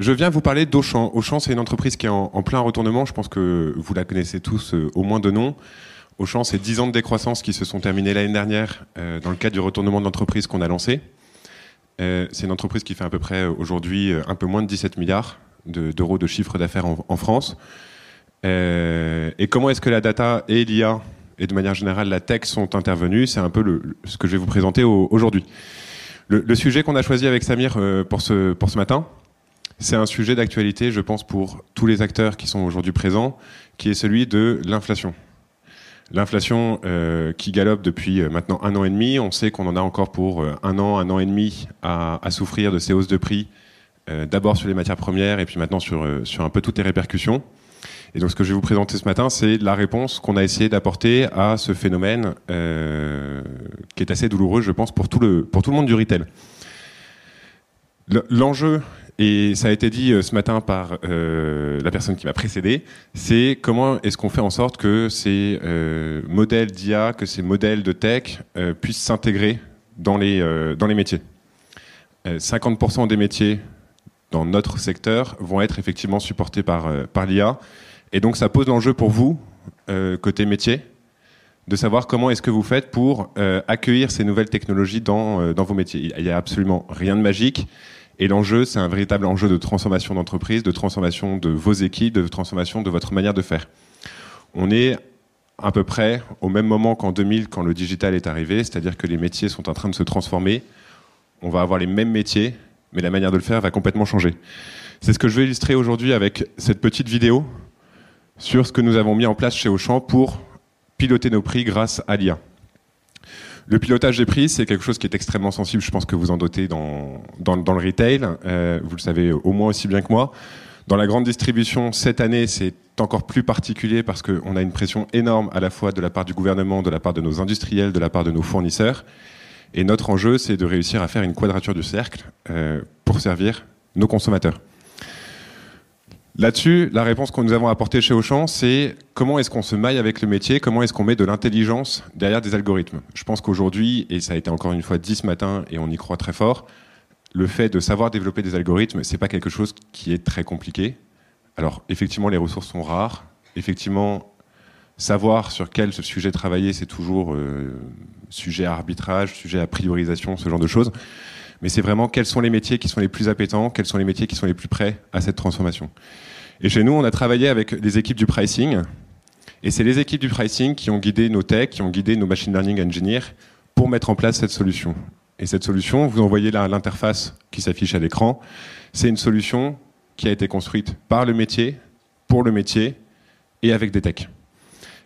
Je viens vous parler d'Auchan. Auchan, c'est une entreprise qui est en, plein retournement. Je pense que vous la connaissez tous euh, au moins de nom. Auchan, c'est 10 ans de décroissance qui se sont terminés l'année dernière euh, dans le cadre du retournement de l'entreprise qu'on a lancé. Euh, c'est une entreprise qui fait à peu près aujourd'hui un peu moins de 17 milliards d'euros de, chiffre d'affaires en, France. et comment est-ce que la data et l'IA et de manière générale la tech sont intervenus C'est un peu ce que je vais vous présenter aujourd'hui. Le, sujet qu'on a choisi avec Samir pour, pour ce matin, c'est un sujet d'actualité, je pense, pour tous les acteurs qui sont aujourd'hui présents, qui est celui de l'inflation. L'inflation euh, qui galope depuis euh, maintenant un an et demi, on sait qu'on en a encore pour euh, un an, un an et demi à, souffrir de ces hausses de prix, d'abord sur les matières premières et puis maintenant sur, sur un peu toutes les répercussions. Et donc ce que je vais vous présenter ce matin, c'est la réponse qu'on a essayé d'apporter à ce phénomène qui est assez douloureux, je pense, pour tout le, pour tout le monde du retail. L'enjeu et ça a été dit euh, ce matin par euh, la personne qui m'a précédé, c'est comment est-ce qu'on fait en sorte que ces euh, modèles d'IA, que ces modèles de tech puissent s'intégrer dans les, dans les métiers. 50% des métiers dans notre secteur vont être effectivement supportés par, par l'IA. Et donc ça pose l'enjeu pour vous, côté métier, de savoir comment est-ce que vous faites pour accueillir ces nouvelles technologies dans, dans vos métiers. Il n'y a absolument rien de magique. Et l'enjeu, c'est un véritable enjeu de transformation d'entreprise, de transformation de vos équipes, de transformation de votre manière de faire. On est à peu près au même moment qu'en 2000, quand le digital est arrivé, c'est-à-dire que les métiers sont en train de se transformer. On va avoir les mêmes métiers, mais la manière de le faire va complètement changer. C'est ce que je vais illustrer aujourd'hui avec cette petite vidéo sur ce que nous avons mis en place chez Auchan pour piloter nos prix grâce à l'IA. Le pilotage des prix, c'est quelque chose qui est extrêmement sensible, je pense que vous en dotez dans, le retail, euh, vous le savez au moins aussi bien que moi. Dans la grande distribution, cette année, c'est encore plus particulier parce qu'on a une pression énorme à la fois de la part du gouvernement, de la part de nos industriels, de la part de nos fournisseurs. Et notre enjeu, c'est de réussir à faire une quadrature du cercle euh, pour servir nos consommateurs. Là-dessus, la réponse que nous avons apportée chez Auchan, c'est comment est-ce qu'on se maille avec le métier, comment est-ce qu'on met de l'intelligence derrière des algorithmes. Je pense qu'aujourd'hui, et ça a été encore une fois dit ce matin, et on y croit très fort, le fait de savoir développer des algorithmes, c'est pas quelque chose qui est très compliqué. Alors, effectivement, les ressources sont rares. Effectivement, savoir sur quel sujet travailler, c'est toujours euh, sujet à arbitrage, sujet à priorisation, ce genre de choses mais c'est vraiment quels sont les métiers qui sont les plus appétents, quels sont les métiers qui sont les plus prêts à cette transformation. Et chez nous, on a travaillé avec les équipes du pricing, et c'est les équipes du pricing qui ont guidé nos techs, qui ont guidé nos machine learning engineers pour mettre en place cette solution. Et cette solution, vous envoyez là l'interface qui s'affiche à l'écran, c'est une solution qui a été construite par le métier, pour le métier, et avec des techs.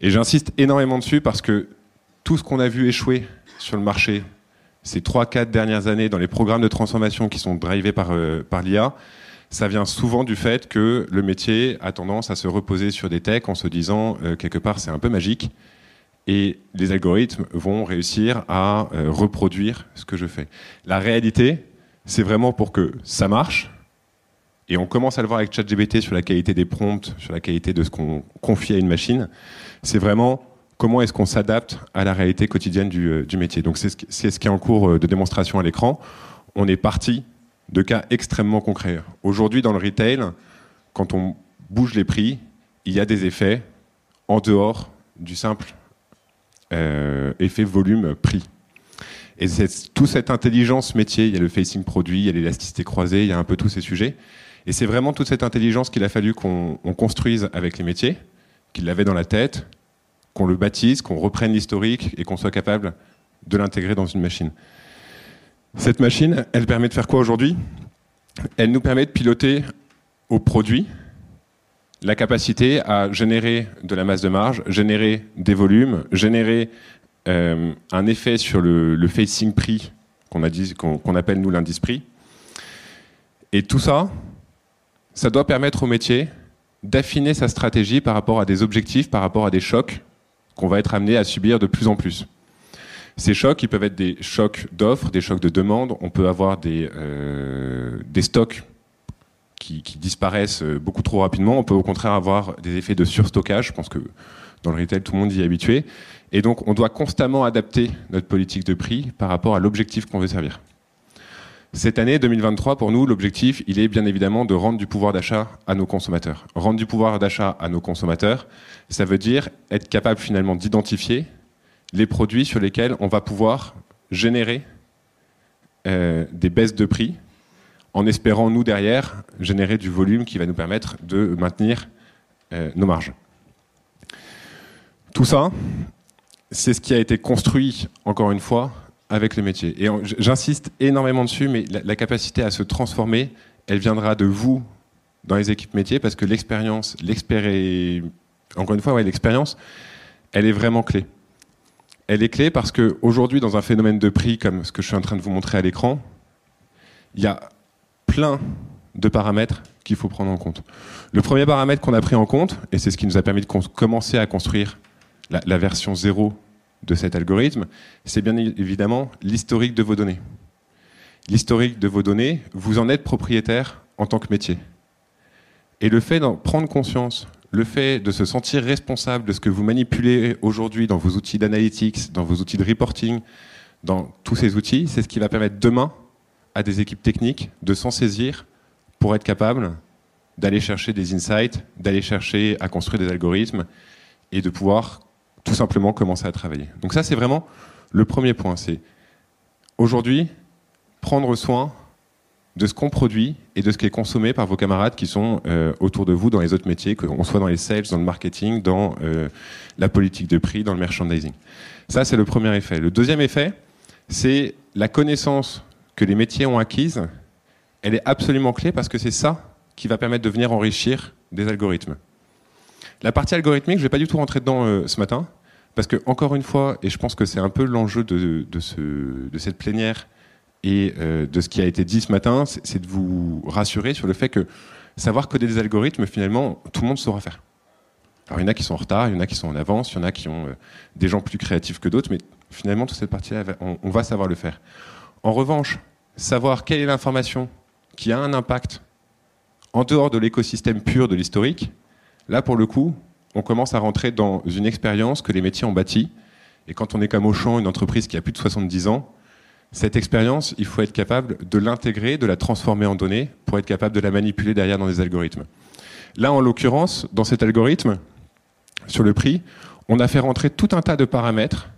Et j'insiste énormément dessus parce que tout ce qu'on a vu échouer sur le marché ces 3-4 dernières années dans les programmes de transformation qui sont drivés par, euh, par l'IA, ça vient souvent du fait que le métier a tendance à se reposer sur des techs en se disant euh, quelque part c'est un peu magique et les algorithmes vont réussir à euh, reproduire ce que je fais. La réalité, c'est vraiment pour que ça marche, et on commence à le voir avec ChatGPT sur la qualité des prompts, sur la qualité de ce qu'on confie à une machine, c'est vraiment comment est-ce qu'on s'adapte à la réalité quotidienne du, euh, métier. Donc c'est ce, qui est en cours euh, de démonstration à l'écran. On est parti de cas extrêmement concrets. Aujourd'hui, dans le retail, quand on bouge les prix, il y a des effets en dehors du simple euh, effet volume-prix. Et c'est toute cette intelligence métier, il y a le facing produit, il y a l'élasticité croisée, il y a un peu tous ces sujets. Et c'est vraiment toute cette intelligence qu'il a fallu qu'on construise avec les métiers, qu'ils l'avaient dans la tête, qu'on le baptise, qu'on reprenne l'historique et qu'on soit capable de l'intégrer dans une machine. Cette machine, elle permet de faire quoi aujourd'hui? Elle nous permet de piloter au produit la capacité à générer de la masse de marge, générer des volumes, générer euh, un effet sur le, facing prix qu'on appelle nous l'indice prix. Et tout ça, ça doit permettre au métier d'affiner sa stratégie par rapport à des objectifs, par rapport à des chocs qu'on va être amené à subir de plus en plus. Ces chocs, ils peuvent être des chocs d'offres, des chocs de demande. On peut avoir des, euh, des stocks qui, disparaissent euh, beaucoup trop rapidement. On peut au contraire avoir des effets de surstockage. Je pense que dans le retail, tout le monde y est habitué. Et donc, on doit constamment adapter notre politique de prix par rapport à l'objectif qu'on veut servir. Cette année 2023, pour nous, l'objectif, il est bien évidemment de rendre du pouvoir d'achat à nos consommateurs. Rendre du pouvoir d'achat à nos consommateurs, ça veut dire être capable finalement d'identifier les produits sur lesquels on va pouvoir générer euh, des baisses de prix en espérant, nous, derrière, générer du volume qui va nous permettre de maintenir euh, nos marges. Tout ça, c'est ce qui a été construit, encore une fois, avec le métier. Et j'insiste énormément dessus, mais la, capacité à se transformer, elle viendra de vous dans les équipes métiers, parce que l'expérience, encore une fois, ouais, l'expérience, elle est vraiment clé. Elle est clé parce qu'aujourd'hui, dans un phénomène de prix comme ce que je suis en train de vous montrer à l'écran, il y a plein de paramètres qu'il faut prendre en compte. Le premier paramètre qu'on a pris en compte, et c'est ce qui nous a permis de commencer à construire la, version 0 de cet algorithme, c'est bien évidemment l'historique de vos données. L'historique de vos données, vous en êtes propriétaire en tant que métier. Et le fait d'en prendre conscience, le fait de se sentir responsable de ce que vous manipulez aujourd'hui dans vos outils d'analytics, dans vos outils de reporting, dans tous ces outils, c'est ce qui va permettre demain à des équipes techniques de s'en saisir pour être capable d'aller chercher des insights, d'aller chercher à construire des algorithmes et de pouvoir tout simplement commencer à travailler. Donc ça, c'est vraiment le premier point. C'est aujourd'hui prendre soin de ce qu'on produit et de ce qui est consommé par vos camarades qui sont euh, autour de vous dans les autres métiers, qu'on soit dans les sales, dans le marketing, dans euh, la politique de prix, dans le merchandising. Ça, c'est le premier effet. Le deuxième effet, c'est la connaissance que les métiers ont acquise. Elle est absolument clé parce que c'est ça qui va permettre de venir enrichir des algorithmes. La partie algorithmique, je ne vais pas du tout rentrer dedans euh, ce matin, parce que, encore une fois, et je pense que c'est un peu l'enjeu de, cette plénière et euh, de ce qui a été dit ce matin, c'est de vous rassurer sur le fait que savoir coder des algorithmes, finalement, tout le monde saura faire. Alors, il y en a qui sont en retard, il y en a qui sont en avance, il y en a qui ont euh, des gens plus créatifs que d'autres, mais finalement, toute cette partie-là, on va savoir le faire. En revanche, savoir quelle est l'information qui a un impact en dehors de l'écosystème pur de l'historique, Là, pour le coup, on commence à rentrer dans une expérience que les métiers ont bâtie. Et quand on est comme Auchan, une entreprise qui a plus de 70 ans, cette expérience, il faut être capable de l'intégrer, de la transformer en données pour être capable de la manipuler derrière dans des algorithmes. Là, en l'occurrence, dans cet algorithme, sur le prix, on a fait rentrer tout un tas de paramètres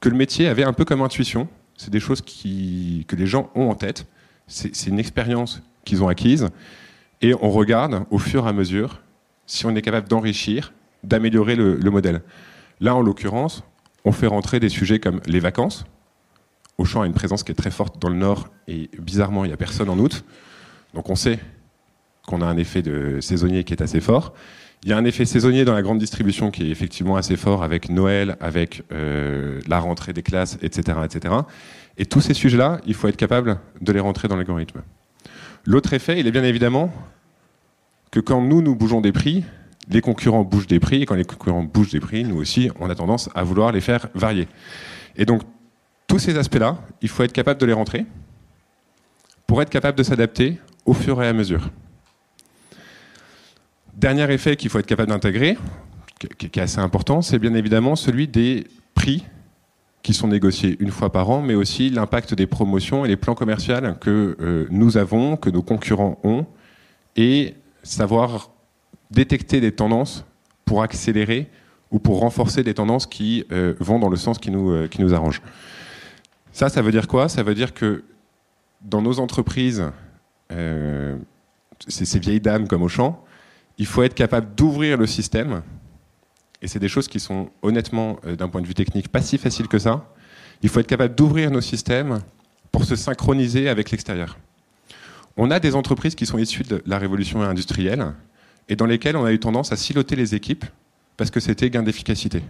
que le métier avait un peu comme intuition. C'est des choses que les gens ont en tête. C'est une expérience qu'ils ont acquise. Et on regarde au fur et à mesure si on est capable d'enrichir, d'améliorer le, modèle. Là, en l'occurrence, on fait rentrer des sujets comme les vacances. Auchan a une présence qui est très forte dans le nord et bizarrement, il n'y a personne en août. Donc on sait qu'on a un effet de saisonnier qui est assez fort. Il y a un effet saisonnier dans la grande distribution qui est effectivement assez fort avec Noël, avec euh, la rentrée des classes, etc., etc. Et tous ces sujets-là, il faut être capable de les rentrer dans l'algorithme. L'autre effet, il est bien évidemment que quand nous, nous bougeons des prix, les concurrents bougent des prix, et quand les concurrents bougent des prix, nous aussi, on a tendance à vouloir les faire varier. Et donc, tous ces aspects-là, il faut être capable de les rentrer pour être capable de s'adapter au fur et à mesure. Dernier effet qu'il faut être capable d'intégrer, qui est assez important, c'est bien évidemment celui des prix qui sont négociés une fois par an, mais aussi l'impact des promotions et les plans commerciaux que euh, nous avons, que nos concurrents ont, et savoir détecter des tendances pour accélérer ou pour renforcer des tendances qui euh, vont dans le sens qui nous, euh, qui nous arrange. Ça, ça veut dire quoi? Ça veut dire que dans nos entreprises, euh, ces vieilles dames comme Auchan, il faut être capable d'ouvrir le système. Et c'est des choses qui sont honnêtement, d'un point de vue technique, pas si faciles que ça. Il faut être capable d'ouvrir nos systèmes pour se synchroniser avec l'extérieur. On a des entreprises qui sont issues de la révolution industrielle et dans lesquelles on a eu tendance à siloter les équipes parce que c'était gain d'efficacité.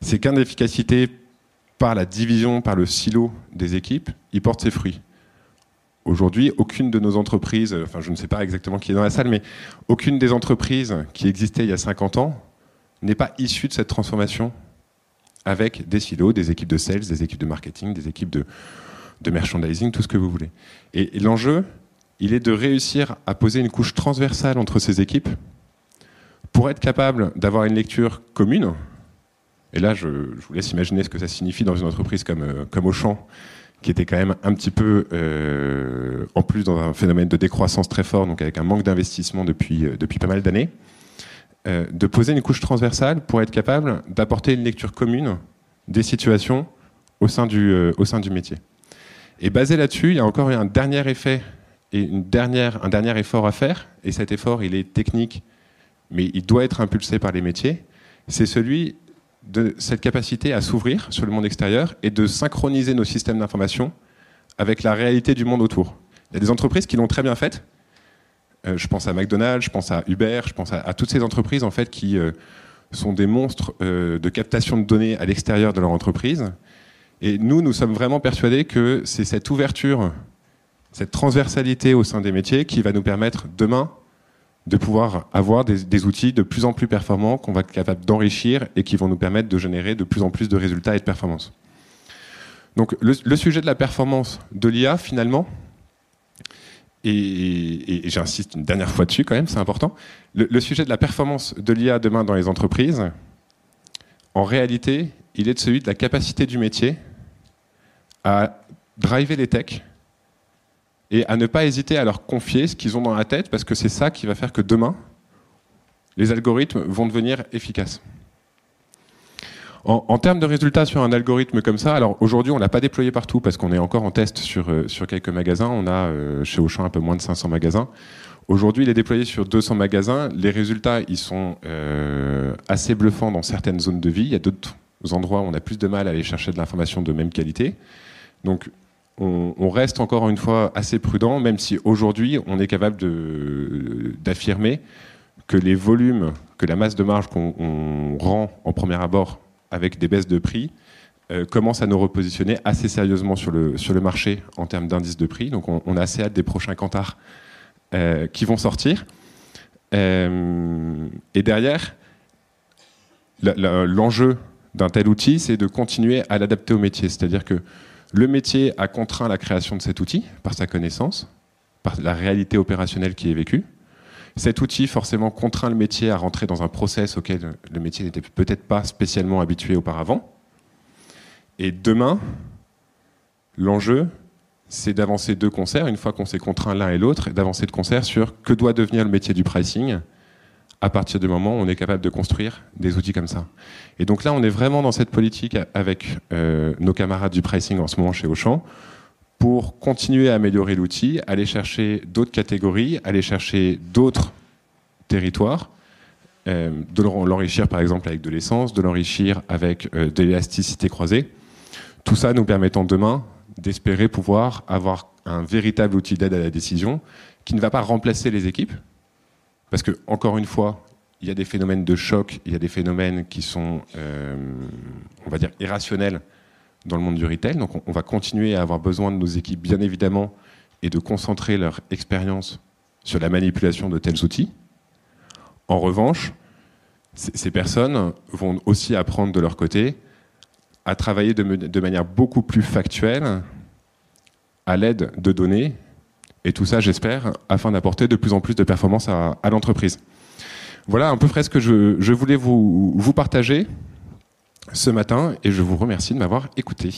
Ces gains d'efficacité par la division, par le silo des équipes, ils portent ses fruits. Aujourd'hui, aucune de nos entreprises, enfin je ne sais pas exactement qui est dans la salle, mais aucune des entreprises qui existaient il y a 50 ans n'est pas issue de cette transformation avec des silos, des équipes de sales, des équipes de marketing, des équipes de, merchandising, tout ce que vous voulez. et l'enjeu, il est de réussir à poser une couche transversale entre ces équipes pour être capable d'avoir une lecture commune. Et là, je, vous laisse imaginer ce que ça signifie dans une entreprise comme, euh, comme Auchan, qui était quand même un petit peu, euh, en plus dans un phénomène de décroissance très fort, donc avec un manque d'investissement depuis, euh, pas mal d'années, de poser une couche transversale pour être capable d'apporter une lecture commune des situations au sein du, au sein du métier. Et basé là-dessus, il y a encore un dernier effet et un dernier effort à faire, et cet effort, il est technique, mais il doit être impulsé par les métiers, c'est celui de cette capacité à s'ouvrir sur le monde extérieur et de synchroniser nos systèmes d'information avec la réalité du monde autour. Il y a des entreprises qui l'ont très bien fait. Euh, je pense à McDonald's, je pense à Uber, je pense à, toutes ces entreprises en fait qui euh, sont des monstres euh, de captation de données à l'extérieur de leur entreprise. Et nous, nous sommes vraiment persuadés que c'est cette ouverture, cette transversalité au sein des métiers qui va nous permettre demain de pouvoir avoir des, outils de plus en plus performants qu'on va être capable d'enrichir et qui vont nous permettre de générer de plus en plus de résultats et de performances. Donc le, sujet de la performance de l'IA, finalement, et, j'insiste une dernière fois dessus quand même, c'est important, le, sujet de la performance de l'IA demain dans les entreprises, en réalité, il est de celui de la capacité du métier à driver les techs et à ne pas hésiter à leur confier ce qu'ils ont dans la tête, parce que c'est ça qui va faire que demain, les algorithmes vont devenir efficaces. En, termes de résultats sur un algorithme comme ça, alors aujourd'hui on ne l'a pas déployé partout parce qu'on est encore en test sur, euh, sur quelques magasins. On a euh, chez Auchan un peu moins de 500 magasins. Aujourd'hui il est déployé sur 200 magasins. Les résultats ils sont euh, assez bluffants dans certaines zones de vie. Il y a d'autres endroits où on a plus de mal à aller chercher de l'information de même qualité. Donc on, reste encore une fois assez prudent, même si aujourd'hui on est capable d'affirmer que les volumes, que la masse de marge qu'on rend en premier abord avec des baisses de prix, euh, commence à nous repositionner assez sérieusement sur le, marché en termes d'indice de prix. Donc on, a assez hâte des prochains cantars euh, qui vont sortir. Euh, et derrière, l'enjeu d'un tel outil, c'est de continuer à l'adapter au métier. C'est-à-dire que le métier a contraint la création de cet outil par sa connaissance, par la réalité opérationnelle qui est vécue. Cet outil, forcément, contraint le métier à rentrer dans un process auquel le métier n'était peut-être pas spécialement habitué auparavant. Et demain, l'enjeu, c'est d'avancer de concert, une fois qu'on s'est contraint l'un et l'autre, d'avancer de concert sur que doit devenir le métier du pricing à partir du moment où on est capable de construire des outils comme ça. Et donc là, on est vraiment dans cette politique avec euh, nos camarades du pricing en ce moment chez Auchan pour continuer à améliorer l'outil, aller chercher d'autres catégories, aller chercher d'autres territoires, euh, de l'enrichir par exemple avec de l'essence, de l'enrichir avec euh, de l'élasticité croisée. Tout ça nous permettant demain d'espérer pouvoir avoir un véritable outil d'aide à la décision qui ne va pas remplacer les équipes, parce que, encore une fois, il y a des phénomènes de choc, il y a des phénomènes qui sont, euh, on va dire, irrationnels dans le monde du retail. Donc, on, va continuer à avoir besoin de nos équipes, bien évidemment, et de concentrer leur expérience sur la manipulation de tels outils. En revanche, ces personnes vont aussi apprendre de leur côté à travailler de manière beaucoup plus factuelle à l'aide de données et tout ça, j'espère, afin d'apporter de plus en plus de performance à, l'entreprise. Voilà un peu près ce que je, voulais vous, vous partager ce matin et je vous remercie de m'avoir écouté.